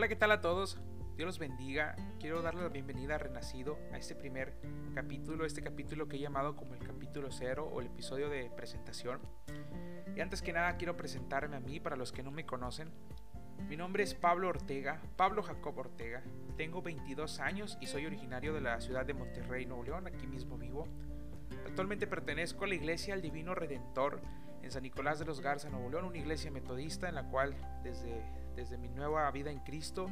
Hola, ¿qué tal a todos? Dios los bendiga. Quiero darles la bienvenida a Renacido, a este primer capítulo, este capítulo que he llamado como el capítulo cero o el episodio de presentación. Y antes que nada quiero presentarme a mí para los que no me conocen. Mi nombre es Pablo Ortega, Pablo Jacob Ortega. Tengo 22 años y soy originario de la ciudad de Monterrey, Nuevo León, aquí mismo vivo. Actualmente pertenezco a la Iglesia al Divino Redentor en San Nicolás de los Garza, Nuevo León, una iglesia metodista en la cual desde, desde mi nueva vida en Cristo,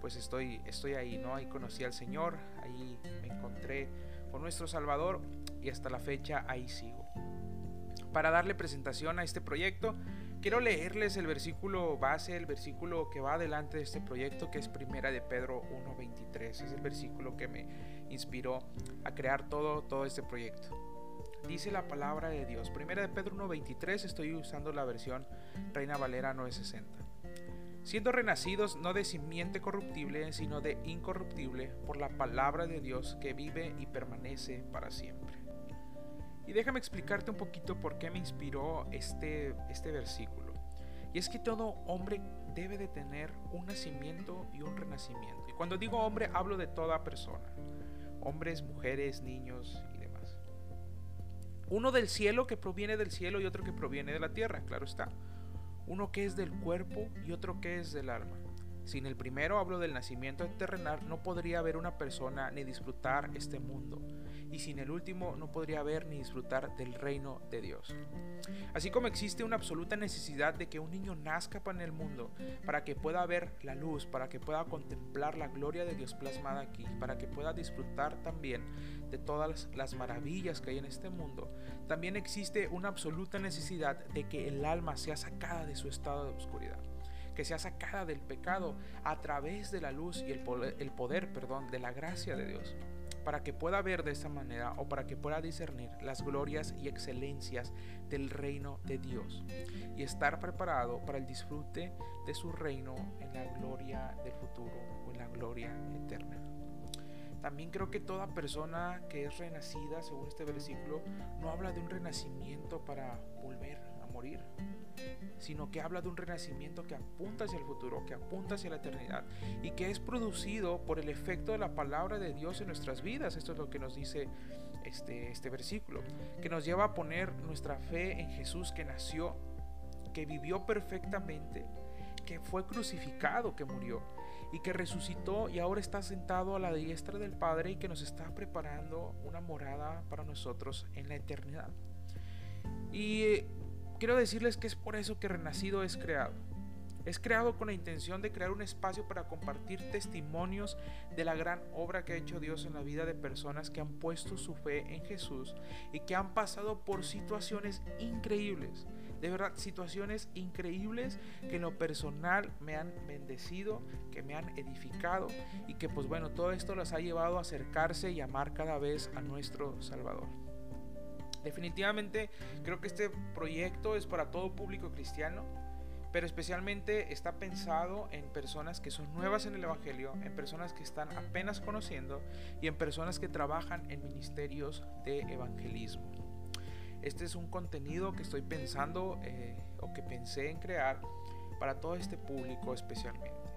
pues estoy, estoy ahí, ¿no? Ahí conocí al Señor, ahí me encontré con nuestro Salvador y hasta la fecha ahí sigo. Para darle presentación a este proyecto, quiero leerles el versículo base, el versículo que va adelante de este proyecto, que es Primera de Pedro 1.23. Es el versículo que me inspiró a crear todo, todo este proyecto. Dice la palabra de Dios. Primera de Pedro 1.23, estoy usando la versión Reina Valera 960. Siendo renacidos no de simiente corruptible, sino de incorruptible, por la palabra de Dios que vive y permanece para siempre. Y déjame explicarte un poquito por qué me inspiró este, este versículo. Y es que todo hombre debe de tener un nacimiento y un renacimiento. Y cuando digo hombre hablo de toda persona. Hombres, mujeres, niños. Uno del cielo que proviene del cielo y otro que proviene de la tierra, claro está. Uno que es del cuerpo y otro que es del alma. Sin el primero hablo del nacimiento terrenal, no podría haber una persona ni disfrutar este mundo. Y sin el último no podría haber ni disfrutar del reino de Dios. Así como existe una absoluta necesidad de que un niño nazca en el mundo para que pueda ver la luz, para que pueda contemplar la gloria de Dios plasmada aquí, para que pueda disfrutar también de todas las maravillas que hay en este mundo, también existe una absoluta necesidad de que el alma sea sacada de su estado de oscuridad que sea sacada del pecado a través de la luz y el poder, perdón, de la gracia de Dios, para que pueda ver de esta manera o para que pueda discernir las glorias y excelencias del reino de Dios y estar preparado para el disfrute de su reino en la gloria del futuro o en la gloria eterna. También creo que toda persona que es renacida, según este versículo, no habla de un renacimiento para volver a morir, sino que habla de un renacimiento que apunta hacia el futuro, que apunta hacia la eternidad y que es producido por el efecto de la palabra de Dios en nuestras vidas. Esto es lo que nos dice este, este versículo, que nos lleva a poner nuestra fe en Jesús que nació, que vivió perfectamente, que fue crucificado, que murió y que resucitó y ahora está sentado a la diestra del Padre y que nos está preparando una morada para nosotros en la eternidad. Y quiero decirles que es por eso que Renacido es creado. Es creado con la intención de crear un espacio para compartir testimonios de la gran obra que ha hecho Dios en la vida de personas que han puesto su fe en Jesús y que han pasado por situaciones increíbles. De verdad, situaciones increíbles que en lo personal me han bendecido, que me han edificado y que pues bueno, todo esto las ha llevado a acercarse y amar cada vez a nuestro Salvador. Definitivamente creo que este proyecto es para todo público cristiano, pero especialmente está pensado en personas que son nuevas en el Evangelio, en personas que están apenas conociendo y en personas que trabajan en ministerios de evangelismo. Este es un contenido que estoy pensando eh, o que pensé en crear para todo este público especialmente.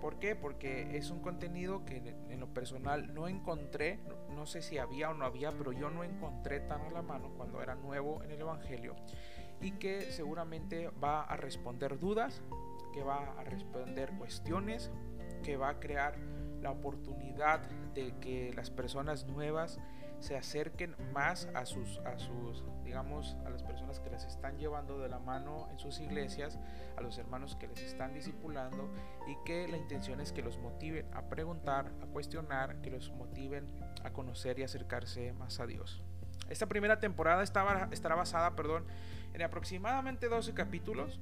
¿Por qué? Porque es un contenido que en lo personal no encontré, no, sé si había o no había, pero yo no encontré tan a la mano cuando era nuevo en el Evangelio y que seguramente va a responder dudas, que va a responder cuestiones, que va a crear la oportunidad de que las personas nuevas se acerquen más a sus, a sus, digamos, a las personas que les están llevando de la mano en sus iglesias, a los hermanos que les están discipulando y que la intención es que los motiven a preguntar, a cuestionar, que los motiven a conocer y acercarse más a Dios. Esta primera temporada estará, estará basada, perdón, en aproximadamente 12 capítulos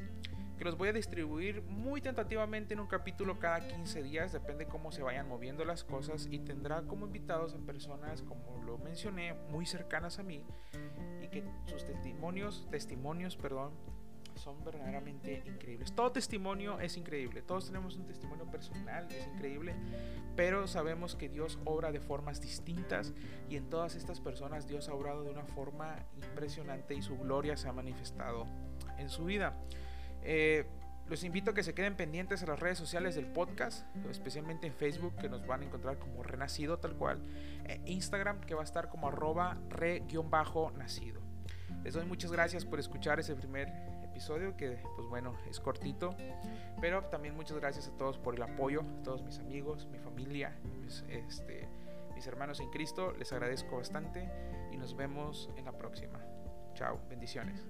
que los voy a distribuir muy tentativamente en un capítulo cada 15 días, depende cómo se vayan moviendo las cosas y tendrá como invitados a personas, como lo mencioné, muy cercanas a mí y que sus testimonios, testimonios, perdón, son verdaderamente increíbles. Todo testimonio es increíble, todos tenemos un testimonio personal, es increíble, pero sabemos que Dios obra de formas distintas y en todas estas personas Dios ha obrado de una forma impresionante y su gloria se ha manifestado en su vida. Eh, los invito a que se queden pendientes a las redes sociales del podcast, especialmente en Facebook, que nos van a encontrar como Renacido tal cual, e Instagram, que va a estar como arroba re-nacido. Les doy muchas gracias por escuchar ese primer episodio, que pues bueno, es cortito, pero también muchas gracias a todos por el apoyo, a todos mis amigos, mi familia, mis, este, mis hermanos en Cristo, les agradezco bastante y nos vemos en la próxima. Chao, bendiciones.